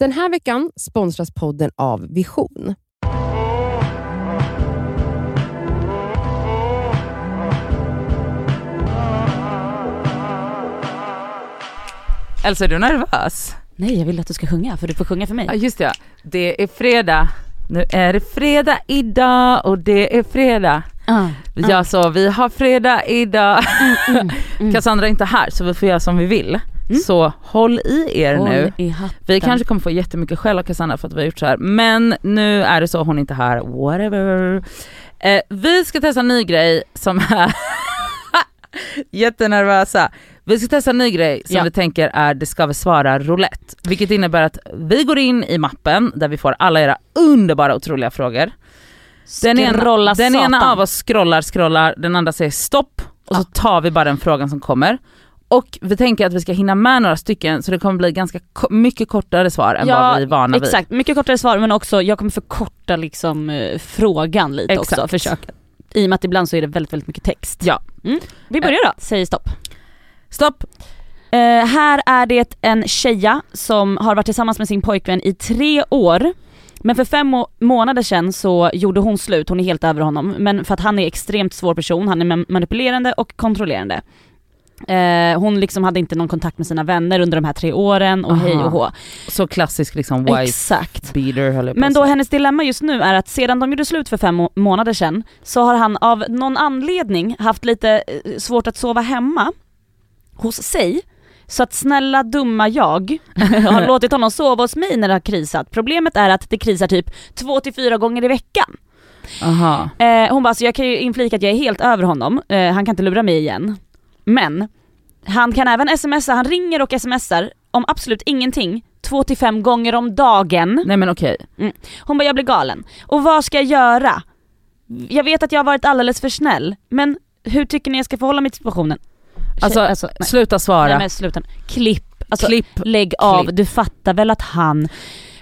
Den här veckan sponsras podden av Vision. Elsa, är du nervös? Nej jag vill att du ska sjunga för du får sjunga för mig. Ja just det, det är fredag. Nu är det fredag idag och det är fredag. Ah, Ja så vi har fredag idag. mm. Cassandra är inte här så vi får göra som vi vill. Mm. Så håll i er Håll nu. i. Vi kanske kommer få jättemycket skäll av Cassandra för att vi har gjort så här. Men nu är det så, hon är inte här, whatever. Eh, vi ska testa en ny grej som är jättenervösa. Vi ska testa en ny grej som Ja. vi tänker är det ska vi svara roulette. Vilket innebär att vi går in i mappen där vi får alla era underbara otroliga frågor. Den ena, den ena av oss scrollar, scrollar, den andra säger stopp och så tar vi bara den frågan som kommer. Och vi tänker att vi ska hinna med några stycken så det kommer bli ganska mycket kortare svar än vad vi är vana vid. Exakt, mycket kortare svar men också jag kommer förkorta liksom eh, frågan lite Exakt. också, försöka. I och med att ibland så är det väldigt väldigt mycket text. Ja. Mm. Vi börjar då, säg stopp. Stopp! Eh, här är det en tjeja som har varit tillsammans med sin pojkvän i tre år. Men för fem må- månader sedan så gjorde hon slut, hon är helt över honom. Men för att han är extremt svår person, han är ma- manipulerande och kontrollerande. Eh, hon liksom hade inte någon kontakt med sina vänner under de här tre åren och hej Aha. och hå. Så klassisk liksom wife Exakt. beater höll jag på Men då hennes dilemma just nu är att sedan de gjorde slut för fem må- månader sedan så har han av någon anledning haft lite eh, svårt att sova hemma hos sig. Så att snälla dumma jag har låtit honom sova hos mig när det har krisat. Problemet är att det krisar typ två till fyra gånger i veckan. Eh, hon bara, så jag kan ju inflika att jag är helt över honom, eh, han kan inte lura mig igen. Men han kan även smsa, han ringer och smsar om absolut ingenting, två till fem gånger om dagen. Nej men okej. Hon bara, jag blir galen. Och vad ska jag göra? Jag vet att jag har varit alldeles för snäll, men hur tycker ni jag ska förhålla mig till situationen? Alltså, nej. sluta svara. nej men sluta. Klipp, alltså Klipp. lägg av, klipp. du fattar väl att han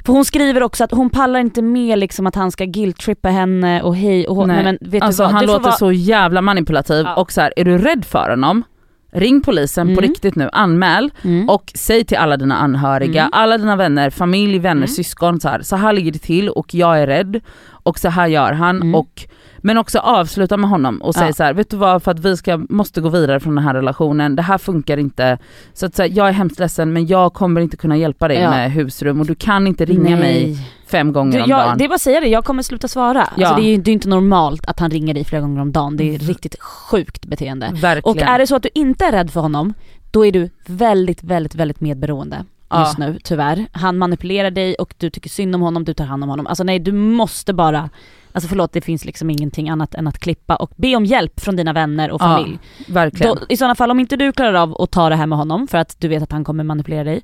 för hon skriver också att hon pallar inte med liksom att han ska guilt-trippa henne och hej och hå. Nej. Nej. men vet Alltså du vad? han Du låter vara- så jävla manipulativ Ja. och så här, är du rädd för honom? Ring polisen på Mm. riktigt nu, anmäl Mm. och säg till alla dina anhöriga, Mm. alla dina vänner, familj, vänner, Mm. syskon så här, så här ligger det till och jag är rädd och så här gör han Mm. och men också avsluta med honom och säga Ja. så här, vet du vad för att vi ska, måste gå vidare från den här relationen, det här funkar inte. Så att här, jag är hemskt ledsen men jag kommer inte kunna hjälpa dig Ja. med husrum och du kan inte ringa Nej. mig fem gånger Du, om jag, dagen. det är bara att säga det, jag kommer sluta svara. Ja. Alltså det är det är inte normalt att han ringer dig flera gånger om dagen, det är riktigt sjukt beteende. Verkligen. Och är det så att du inte är rädd för honom, då är du väldigt, väldigt, väldigt medberoende. Just nu tyvärr. Han manipulerar dig och du tycker synd om honom, du tar hand om honom. Alltså nej, du måste bara, alltså förlåt det finns liksom ingenting annat än att klippa och be om hjälp från dina vänner och Ja, familj. Verkligen. Då, I sådana fall om inte du klarar av att ta det här med honom för att du vet att han kommer manipulera dig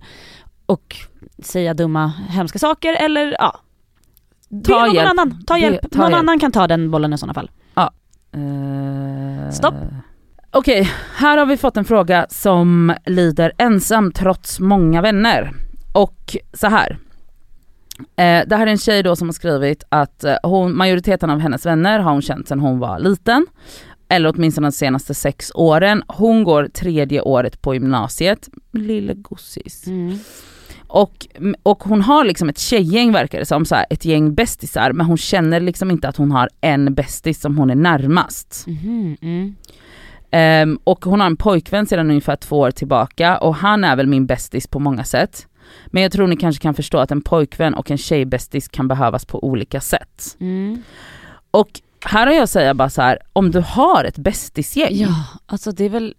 och säga dumma hemska saker eller ja. Be Ta någon hjälp. annan, ta Be- hjälp. ta någon hjälp. annan kan ta den bollen i sådana fall. Eh, Stopp. Okej, här har vi fått en fråga som lyder ensam trots många vänner. Och så här. Eh, det här är en tjej då som har skrivit att eh, hon, majoriteten av hennes vänner har hon känt sedan hon var liten. Eller åtminstone de senaste sex åren. Hon går tredje året på gymnasiet. Lille gossis. Och, och hon har liksom ett tjejgäng verkar det som, så här, ett gäng bästisar men hon känner liksom inte att hon har en bästis som hon är närmast. Mhm, mm. Ehm, och hon har en pojkvän sedan ungefär två år tillbaka och han är väl min bästis på många sätt. Men jag tror ni kanske kan förstå att en pojkvän och en tjejbästis kan behövas på olika sätt. Mm. Och här har jag att säga bara så här, om du har ett bästisgäng. Ja, alltså det är väl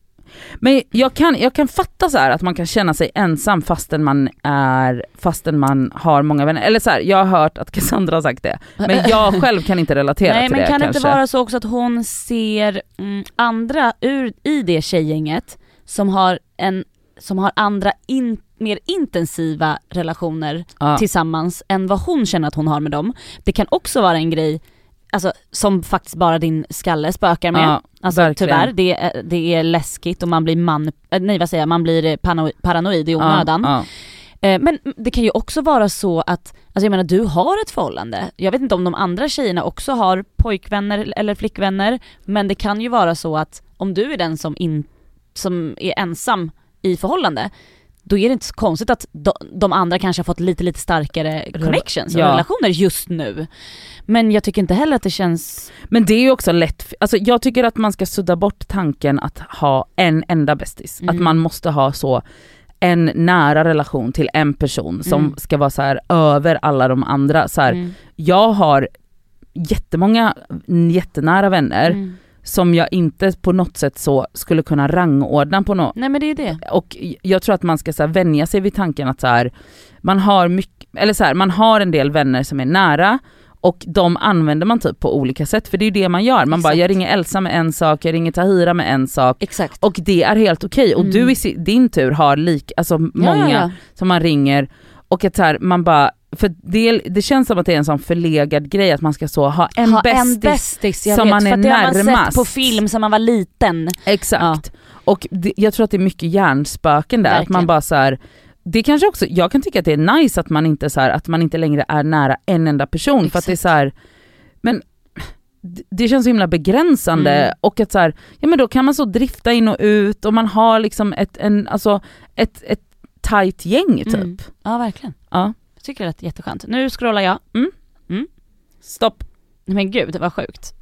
Men jag kan, jag kan fatta så här att man kan känna sig ensam fastän man är, fastän man har många vänner. Eller så här, jag har hört att Cassandra har sagt det. Men jag själv kan inte relatera Nej till men det kan det kanske. inte vara så också att hon ser mm, andra ur, i det tjejgänget som har, en, som har andra in, mer intensiva relationer ja. tillsammans än vad hon känner att hon har med dem. Det kan också vara en grej Alltså som faktiskt bara din skalle spökar med. Ja, alltså verkligen. tyvärr, det är, det är läskigt och man blir man, eh, nej vad säger jag, man blir eh, pano, paranoid i onödan. Ja, Eh, Men det kan ju också vara så att, alltså jag menar du har ett förhållande. Jag vet inte om de andra tjejerna också har pojkvänner eller flickvänner, men det kan ju vara så att om du är den som, in, som är ensam i förhållande, då är det inte så konstigt att de, de andra kanske har fått lite lite starkare connections och Ja. relationer just nu. Men jag tycker inte heller att det känns... Men det är ju också lätt, alltså jag tycker att man ska sudda bort tanken att ha en enda bästis. Mm. Att man måste ha så en nära relation till en person som Mm. ska vara så här över alla de andra. Så här, Mm. Jag har jättemånga jättenära vänner Mm. Som jag inte på något sätt så skulle kunna rangordna på något. Nej men det är det. Och jag tror att man ska så här, vänja sig vid tanken att så här, man har mycket, eller så här, man har en del vänner som är nära och de använder man typ på olika sätt för det är ju det man gör. Man bara, Exakt. jag ringer Elsa med en sak, jag ringer Tahira med en sak Exakt. och det är helt okej. Och Mm. du i din tur har lik, alltså många Ja, ja, som man ringer och att så här, man bara, för det, det känns som att det är en sån förlegad grej att man ska så ha en ha en bästis. som vet, man för är att det har man sett närmast. på film sen man var liten. Exakt. Och det, jag tror att det är mycket hjärnspöken där, att man bara så här. Det kanske också, jag kan tycka att det är nice att man inte så här, att man inte längre är nära en enda person för att det är Exakt. så här, men det- det känns så himla begränsande Mm. och att så här, ja men då kan man så drifta in och ut och man har liksom ett, en, alltså ett, ett tight gäng typ. Mm. Ja verkligen. Ja. Jag tycker det lät jätteskönt. Nu scrollar jag. Stopp, Nej men gud, det var sjukt.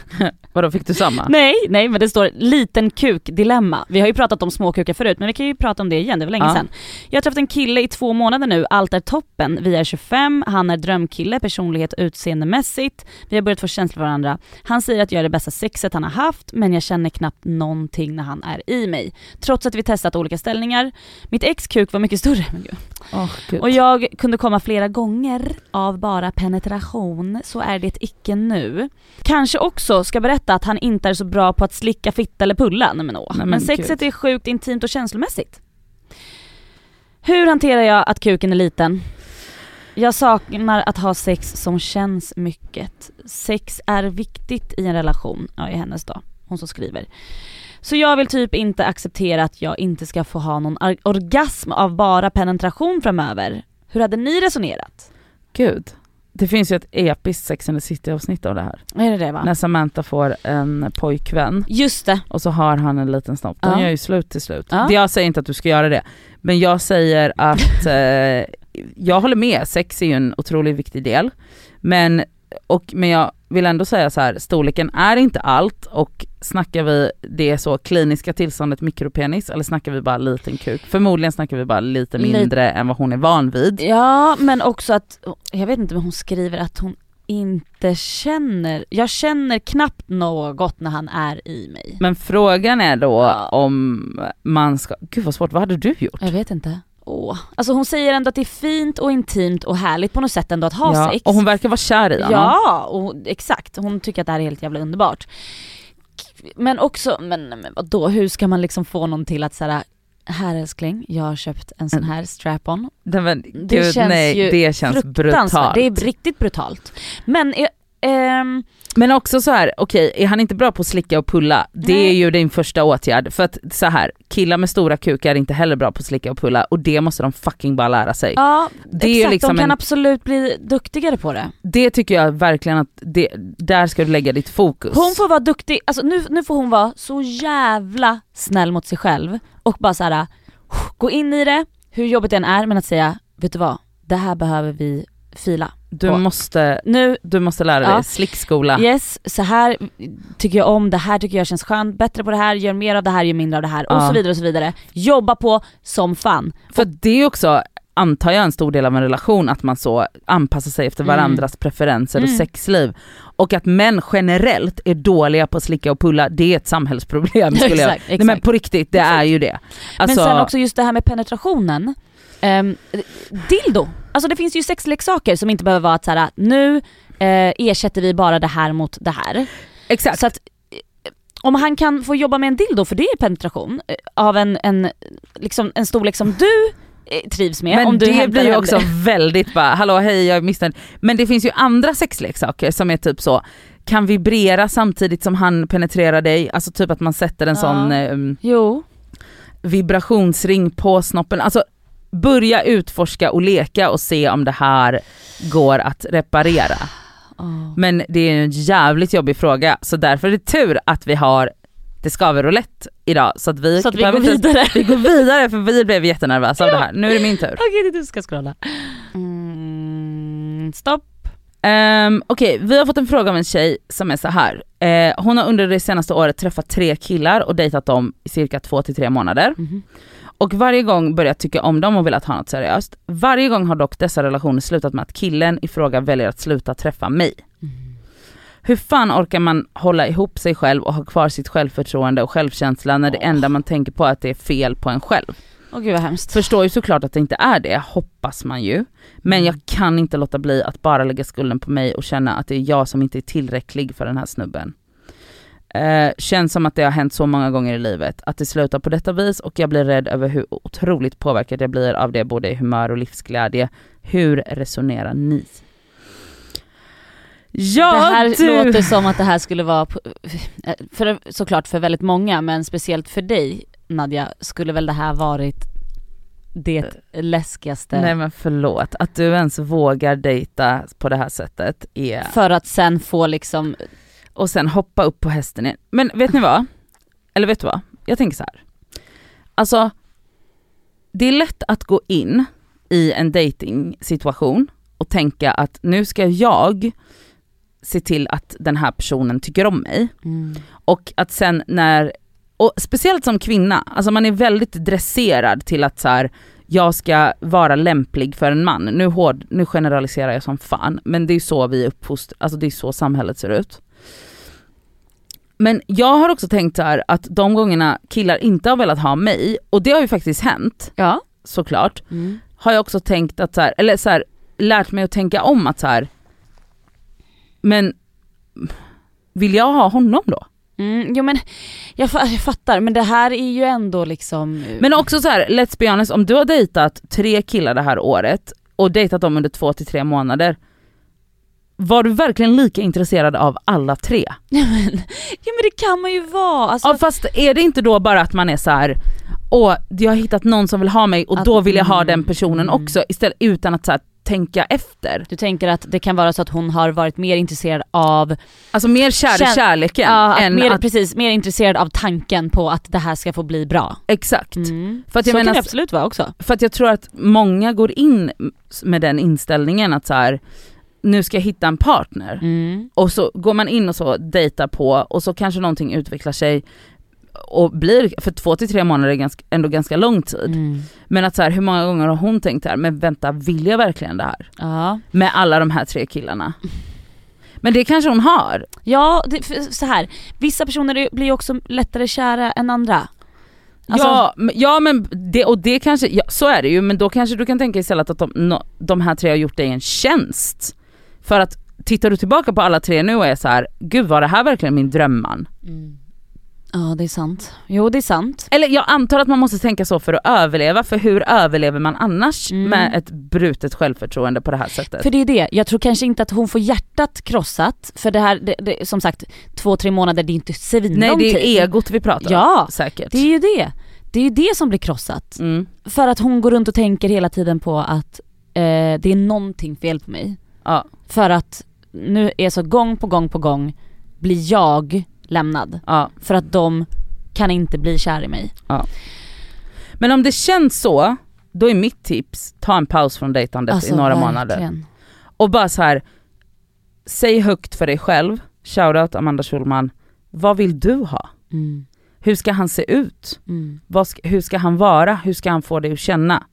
vadå fick du samma? Nej, nej men det står liten kuk dilemma. Vi har ju pratat om småkukar förut men vi kan ju prata om det igen, det var länge Ja. sedan. Jag har träffat en kille i två månader nu, allt är toppen. Vi är 25, han är drömkille, personlighet utseendemässigt. Vi har börjat få känslor för varandra. Han säger att jag är det bästa sexet han har haft men jag känner knappt någonting när han är i mig. Trots att vi testat olika ställningar. Mitt ex kuk var mycket större. Men gud. Åh, Gud. Och jag kunde komma flera gånger av bara penetration, så är det icke nu. Kanske också ska berätta att han inte är så bra på att slicka fitta eller pulla, nej men åh. Men men sexet gud. är sjukt intimt och känslomässigt. Hur hanterar jag att kuken är liten? Jag saknar att ha sex som känns mycket. Sex är viktigt i en relation, ja i hennes då, hon som skriver. Så jag vill typ inte acceptera att jag inte ska få ha någon or- orgasm av bara penetration framöver. Hur hade ni resonerat? Gud. Det finns ju ett episkt Sex and the City avsnitt av det här. Är det det va? När Samantha får en pojkvän Just det. och så har han en liten snopp. De Ja. gör ju slut till slut. Ja. Jag säger inte att du ska göra det, men jag säger att eh, jag håller med, sex är ju en otroligt viktig del. Men, och, men jag vill ändå säga så här, storleken är inte allt och snackar vi det så kliniska tillståndet mikropenis eller snackar vi bara liten kuk? Förmodligen snackar vi bara lite mindre än vad hon är van vid. Ja men också att, jag vet inte men hon skriver att hon inte känner, jag känner knappt något när han är i mig. Men frågan är då Ja. om man ska, gud vad svårt, vad hade du gjort? Jag vet inte. Åh. Alltså hon säger ändå att det är fint och intimt och härligt på något sätt ändå att ha Ja, sex. och hon verkar vara kär i honom. Ja, och exakt. Hon tycker att det här är helt jävla underbart. Men också, men, men vadå, hur ska man liksom få någon till att säga här älskling, jag har köpt en sån här strap-on. Det, Det känns nej, ju det känns brutalt. Det är riktigt brutalt. Men ehm, Men också så här, okej är han inte bra på att slicka och pulla, det Nej. är ju din första åtgärd. För att så här, killar med stora kukar är inte heller bra på att slicka och pulla och det måste de fucking bara lära sig. ja, Det är exakt, liksom de kan en- absolut bli duktigare på det. Det tycker jag verkligen att, det, där ska du lägga ditt fokus. Hon får vara duktig, alltså nu, nu får hon vara så jävla snäll mot sig själv och bara så här, gå in i det, hur jobbigt det än är, men att säga, vet du vad, det här behöver vi fila. du, på. måste, Nu, du måste lära dig, Ja. slickskola. yes, så här tycker jag om, det här tycker jag känns skönt, bättre på det här, gör mer av det här, gör mindre av det här och Ja. så vidare och så vidare. Jobba på som fan. För det är också, antar jag, en stor del av en relation att man så anpassar sig efter Mm. varandras preferenser och Mm. sexliv. Och att män generellt är dåliga på att slicka och pulla, det är ett samhällsproblem skulle jag exakt, Nej men exakt. på riktigt, det Exakt. är ju det. Alltså, Men sen också just det här med penetrationen. Um, dildo. Alltså det finns ju sexleksaker som inte behöver vara att så här, nu eh, ersätter vi bara det här mot det här. exakt. Så att eh, om han kan få jobba med en dildo, för det är penetration, eh, av en, en, liksom en storlek som du eh, trivs med. men om du det blir ju också väldigt bara, hallå hej jag är missnöjd. Men det finns ju andra sexleksaker som är typ så, kan vibrera samtidigt som han penetrerar dig, alltså typ att man sätter en Ja. sån ehm, Jo. vibrationsring på snoppen. Alltså börja utforska och leka och se om det här går att reparera. Oh. Men det är en jävligt jobbig fråga så därför är det tur att vi har det skaver roulette idag så att vi, Så att vi går inte- vidare. vi går vidare för vi blev jättenervösa av det här. Nu är det min tur. Okej, det är du ska scrolla. Mm, stopp. Um, Okej, vi har fått en fråga av en tjej som är så här. Eh, hon har under det senaste året träffat tre killar och dejtat dem i cirka två till tre månader. Mhm. Och varje gång börjat tycka om dem och velat ha något seriöst. Varje gång har dock dessa relationer slutat med att killen i fråga väljer att sluta träffa mig. Hur fan orkar man hålla ihop sig själv och ha kvar sitt självförtroende och självkänsla när det enda man tänker på är att det är fel på en själv? Åh gud vad hemskt. Förstår ju såklart att det inte är det, hoppas man ju. Men Mm. jag kan inte låta bli att bara lägga skulden på mig och känna att det är jag som inte är tillräcklig för den här snubben. Eh, känns som att det har hänt så många gånger i livet, att det slutar på detta vis och jag blir rädd över hur otroligt påverkad jag blir av det både i humör och livsglädje. Hur resonerar ni? Ja det här du! låter som att det här skulle vara, för, såklart för väldigt många, men speciellt för dig Nadja, skulle väl det här varit det läskigaste. Nej men förlåt, att du ens vågar dejta på det här sättet är... För att sen få liksom, och sen hoppa upp på hästen igen. Men vet ni vad? Eller vet du vad? Jag tänker så här. Alltså, det är lätt att gå in i en dating situation och tänka att nu ska jag se till att den här personen tycker om mig. Och att sen när, och speciellt som kvinna, alltså man är väldigt dresserad till att så här, jag ska vara lämplig för en man. Nu, hård, nu generaliserar jag som fan, men det är så vi är uppfostrade, alltså det är så samhället ser ut. Men jag har också tänkt så här att de gångerna killar inte har velat ha mig, och det har ju faktiskt hänt ja. såklart, Mm. har jag också tänkt att så här, eller så här, lärt mig att tänka om att så här, men vill jag ha honom då? Mm, jo men jag, jag fattar, men det här är ju ändå liksom Men också så här, let's be honest, om du har dejtat tre killar det här året och dejtat dem under två till tre månader, var du verkligen lika intresserad av alla tre? Ja men, ja men det kan man ju vara. Alltså, Ja, fast är det inte då bara att man är så här. åh jag har hittat någon som vill ha mig och Att- då vill jag ha mm, den personen mm. också istället utan att så här, tänka efter. Du tänker att det kan vara så att hon har varit mer intresserad av, Alltså mer kär i kärleken ja, än mer, att, precis, mer intresserad av tanken på att det här ska få bli bra. exakt. Mm. För att jag så menar- kan det absolut vara också. För att jag tror att många går in med den inställningen att så här, nu ska jag hitta en partner. Mm. Och så går man in och så dejtar på och så kanske någonting utvecklar sig och blir, för två till tre månader är ganska, ändå ganska lång tid. Mm. Men att så här, hur många gånger har hon tänkt här, men vänta vill jag verkligen det här? Ja, Med alla de här tre killarna. Men det kanske hon har. ja det, så här. vissa personer blir ju också lättare kära än andra. Alltså- ja, ja men det, och det kanske, ja, så är det ju men då kanske du kan tänka istället att de, no, de här tre har gjort dig en tjänst. För att tittar du tillbaka på alla tre nu och är så här, gud var det här verkligen min drömman? Ja det är sant. Jo det är sant. Eller jag antar att man måste tänka så för att överleva, för hur överlever man annars Mm. med ett brutet självförtroende på det här sättet? För det är det, jag tror kanske inte att hon får hjärtat krossat, för det här, det, det, som sagt, två, tre månader det är inte svinlång Nej det är tid. egot vi pratar om. Ja, Säkert. det är ju det. Det är ju det som blir krossat. Mm. För att hon går runt och tänker hela tiden på att eh, det är någonting fel på mig. Ja, För att nu är så gång på gång på gång blir jag lämnad. ja. För att de kan inte bli kär i mig. Men om det känns så, då är mitt tips, ta en paus från dejtandet i några månader. Alltså, verkligen. Och bara så här, säg högt för dig själv, shoutout Amanda Schulman, vad vill du ha? Mm. Hur ska han se ut? Mm. Ska, hur ska han vara? Hur ska han få dig att känna?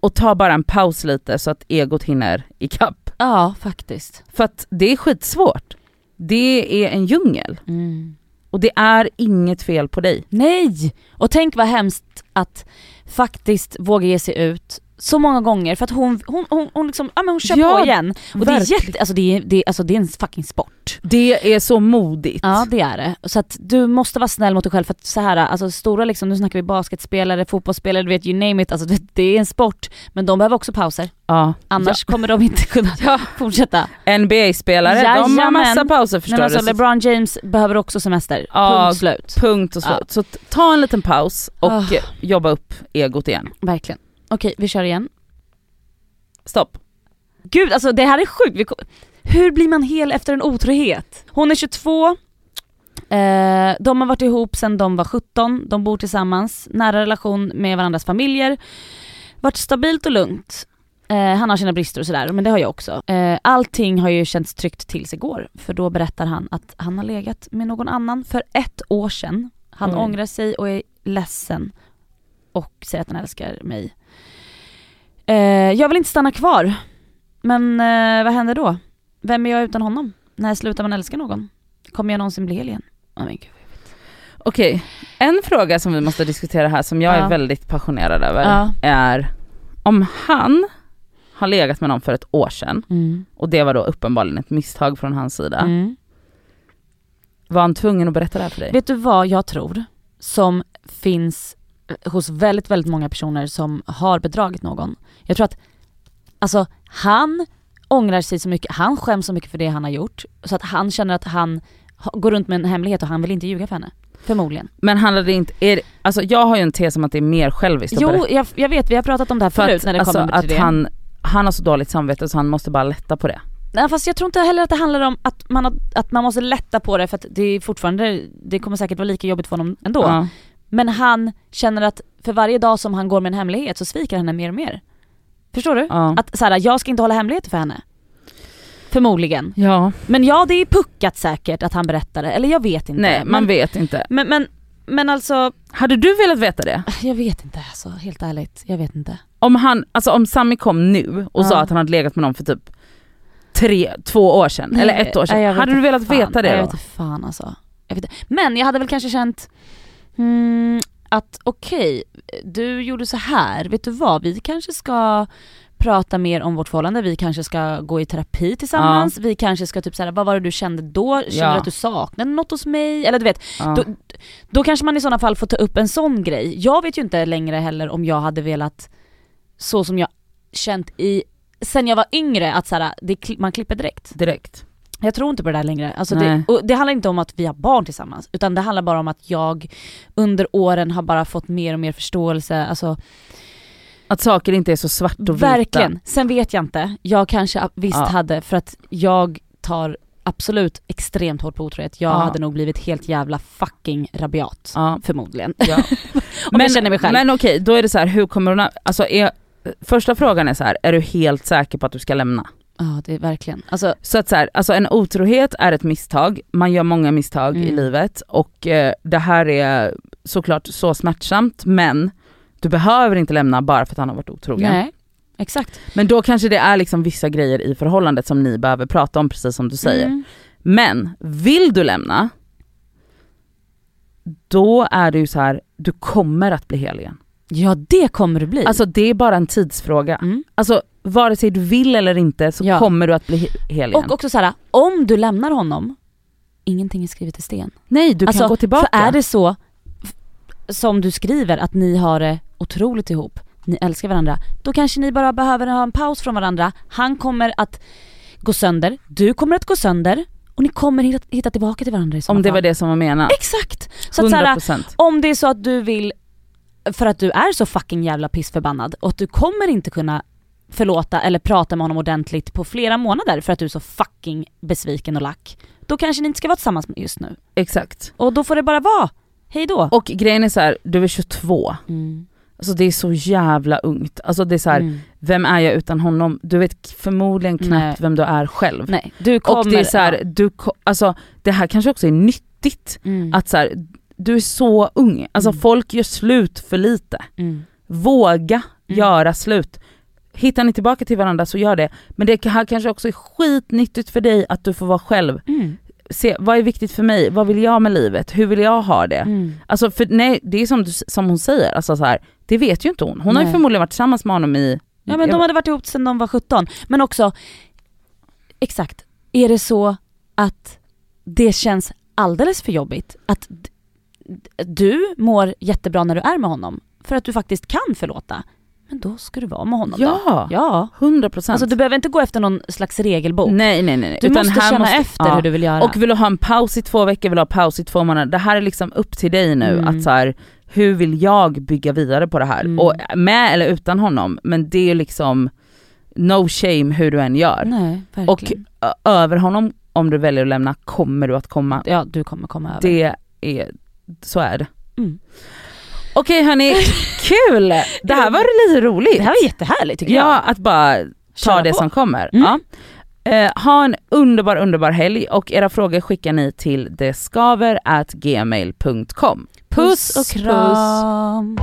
Och ta bara en paus lite så att egot hinner ikapp. Ja, faktiskt. För att det är skitsvårt. Det är en djungel. Mm. Och det är inget fel på dig. Nej! Och tänk vad hemskt att faktiskt våga ge sig ut så många gånger för att hon, hon, hon, hon liksom, ja men hon kör Ja, på igen. Och det är jätte, alltså det är, det, alltså det är en fucking sport. Det är så modigt. Ja det är det. Så att du måste vara snäll mot dig själv för att så här, alltså stora liksom, nu snackar vi basketspelare, fotbollsspelare, du vet you name it, alltså det, är en sport. Men de behöver också pauser, Ja. annars kommer de inte kunna Ja. fortsätta. NBA-spelare, de har massa pauser Nej, förstår men alltså, LeBron James behöver också semester, Ja. punkt slut. Punkt och slut. Ja. Så ta en liten paus och eh, jobba upp egot igen. Verkligen. Okej, vi kör igen. Stopp. Gud alltså det här är sjukt. Vi ko- Hur blir man hel efter en otrohet? Hon är 22, Eh, de har varit ihop sedan de var 17, de bor tillsammans, nära relation med varandras familjer. Varit stabilt och lugnt. Eh, han har sina brister och sådär, men det har jag också. Eh, allting har ju känts tryggt tills igår, för då berättar han att han har legat med någon annan för ett år sedan. Han Oj. ångrar sig och är ledsen och säger att han älskar mig. Eh, jag vill inte stanna kvar, men eh, vad händer då? Vem är jag utan honom? När slutar man älska någon? Kommer jag någonsin bli hel igen? Oh, men gud. Okej, en fråga som vi måste diskutera här som jag Ja. är väldigt passionerad över Ja. är om han har legat med någon för ett år sedan Mm. och det var då uppenbarligen ett misstag från hans sida. Mm. Var han tvungen att berätta det här för dig? Vet du vad jag tror som finns hos väldigt, väldigt många personer som har bedragit någon? Jag tror att, alltså han ångrar sig så mycket, han skäms så mycket för det han har gjort, så att han känner att han ha- går runt med en hemlighet och han vill inte ljuga för henne. Förmodligen. Men handlar det inte, är, alltså jag har ju en tes om att det är mer själviskt Jo, jag, jag vet, vi har pratat om det här För förut att, när det alltså, kommer till att det. han, han har så dåligt samvete så han måste bara lätta på det. Nej, fast jag tror inte heller att det handlar om att man, har, att man måste lätta på det för att det är fortfarande, det kommer säkert vara lika jobbigt för honom ändå. Ja. Men han känner att för varje dag som han går med en hemlighet så sviker han henne mer och mer. Förstår du? Ja. Att såhär, jag ska inte hålla hemligheter för henne. Förmodligen. ja. Men ja, det är puckat säkert att han berättar det, eller jag vet inte. Nej man men, vet inte. Men, men, men alltså, Hade du velat veta det? jag vet inte alltså, helt ärligt. Jag vet inte. Om han, alltså om Sami kom nu och Ja. sa att han hade legat med någon för typ tre, två år sedan, Nej, eller ett år sedan. nej, hade du velat fan. veta det då? Jag vet inte fan alltså. Jag vet inte. Men jag hade väl kanske känt hmm, att okej, du gjorde så här. vet du vad, vi kanske ska prata mer om vårt förhållande, vi kanske ska gå i terapi tillsammans, vi kanske ska typ såhär, vad var det du kände då? Kände Ja. du att du saknade något hos mig? Eller du vet, Ja. då, då kanske man i sådana fall får ta upp en sån grej. Jag vet ju inte längre heller om jag hade velat, så som jag känt i, sen jag var yngre, att såhär, det, man klipper direkt. Direkt. Jag tror inte på det där längre. Alltså det, det handlar inte om att vi har barn tillsammans, utan det handlar bara om att jag under åren har bara fått mer och mer förståelse. Alltså, Att saker inte är så svart och vita. verkligen. Sen vet jag inte, jag kanske visst Ja. hade, för att jag tar absolut extremt hårt på otrohet. Jag Ja. hade nog blivit helt jävla fucking rabiat. Ja. Förmodligen. Ja. Om jag känner mig själv. Men okej, då är det så här, hur kommer hon, alltså är, första frågan är så här, är du helt säker på att du ska lämna? Ja det är verkligen, alltså Så att så här, alltså en otrohet är ett misstag, man gör många misstag i Mm. livet och eh, det här är såklart så smärtsamt men du behöver inte lämna bara för att han har varit otrogen. nej. Exakt. Men då kanske det är liksom vissa grejer i förhållandet som ni behöver prata om precis som du säger. Mm. Men vill du lämna, då är det ju så här, du kommer att bli hel igen. Ja det kommer det bli. Alltså det är bara en tidsfråga. mm. Alltså vare sig du vill eller inte så Ja. kommer du att bli he- hel igen. Och också såhär, om du lämnar honom, ingenting är skrivet i sten. Nej du alltså, kan gå tillbaka. För är det så, som du skriver, att ni har det otroligt ihop, ni älskar varandra, då kanske ni bara behöver ha en paus från varandra. Han kommer att gå sönder, du kommer att gå sönder och ni kommer hitta, hitta tillbaka till varandra i Om det fall. var det som var menat. Exakt! Så att såhär, 100%. om det är så att du vill, för att du är så fucking jävla pissförbannad och att du kommer inte kunna förlåta eller prata med honom ordentligt på flera månader för att du är så fucking besviken och lack. Då kanske ni inte ska vara tillsammans just nu. Exakt. Och då får det bara vara. Hej då. Och grejen är så här, du är 22. Mm. Alltså det är så jävla ungt. Alltså det är så här, Mm. vem är jag utan honom? Du vet förmodligen knappt Nej. vem du är själv. Nej, du kommer... och det är så här, du, ko- alltså det här kanske också är nyttigt. ja. mm. Att så här, du är så ung, alltså Mm. folk gör slut för lite. mm. Våga Mm. göra slut. Hittar ni tillbaka till varandra så gör det. Men det här kanske också är skitnyttigt för dig att du får vara själv. Mm. Se, vad är viktigt för mig? Vad vill jag med livet? Hur vill jag ha det? Mm. Alltså för nej, det är som, du, som hon säger, alltså så här, det vet ju inte hon. Hon har ju Nej. förmodligen varit tillsammans med honom i... Ja men de hade varit ihop sedan de var 17. Men också, exakt, är det så att det känns alldeles för jobbigt att du mår jättebra när du är med honom för att du faktiskt kan förlåta. Men då ska du vara med honom då. Ja, Ja. 100 procent. Alltså du behöver inte gå efter någon slags regelbok. nej nej nej. Du Utan måste här känna efter ja. hur du vill göra. Och vill du ha en paus i två veckor, vill du ha paus i två månader. Det här är liksom upp till dig nu Mm. att så här, hur vill jag bygga vidare på det här? Mm. Och med eller utan honom, men det är liksom, no shame hur du än gör. Nej, verkligen. Och över honom, om du väljer att lämna, kommer du att komma. ja, du kommer komma över. Det är, så är det. Mm. Okej hörni, kul! Det här var lite roligt. Det här var jättehärligt tycker jag. Ja, att bara ta Köra det på. som kommer. Mm. Ja. Eh, ha en underbar, underbar helg och era frågor skickar ni till deskaver at gmail.com. Puss och kram.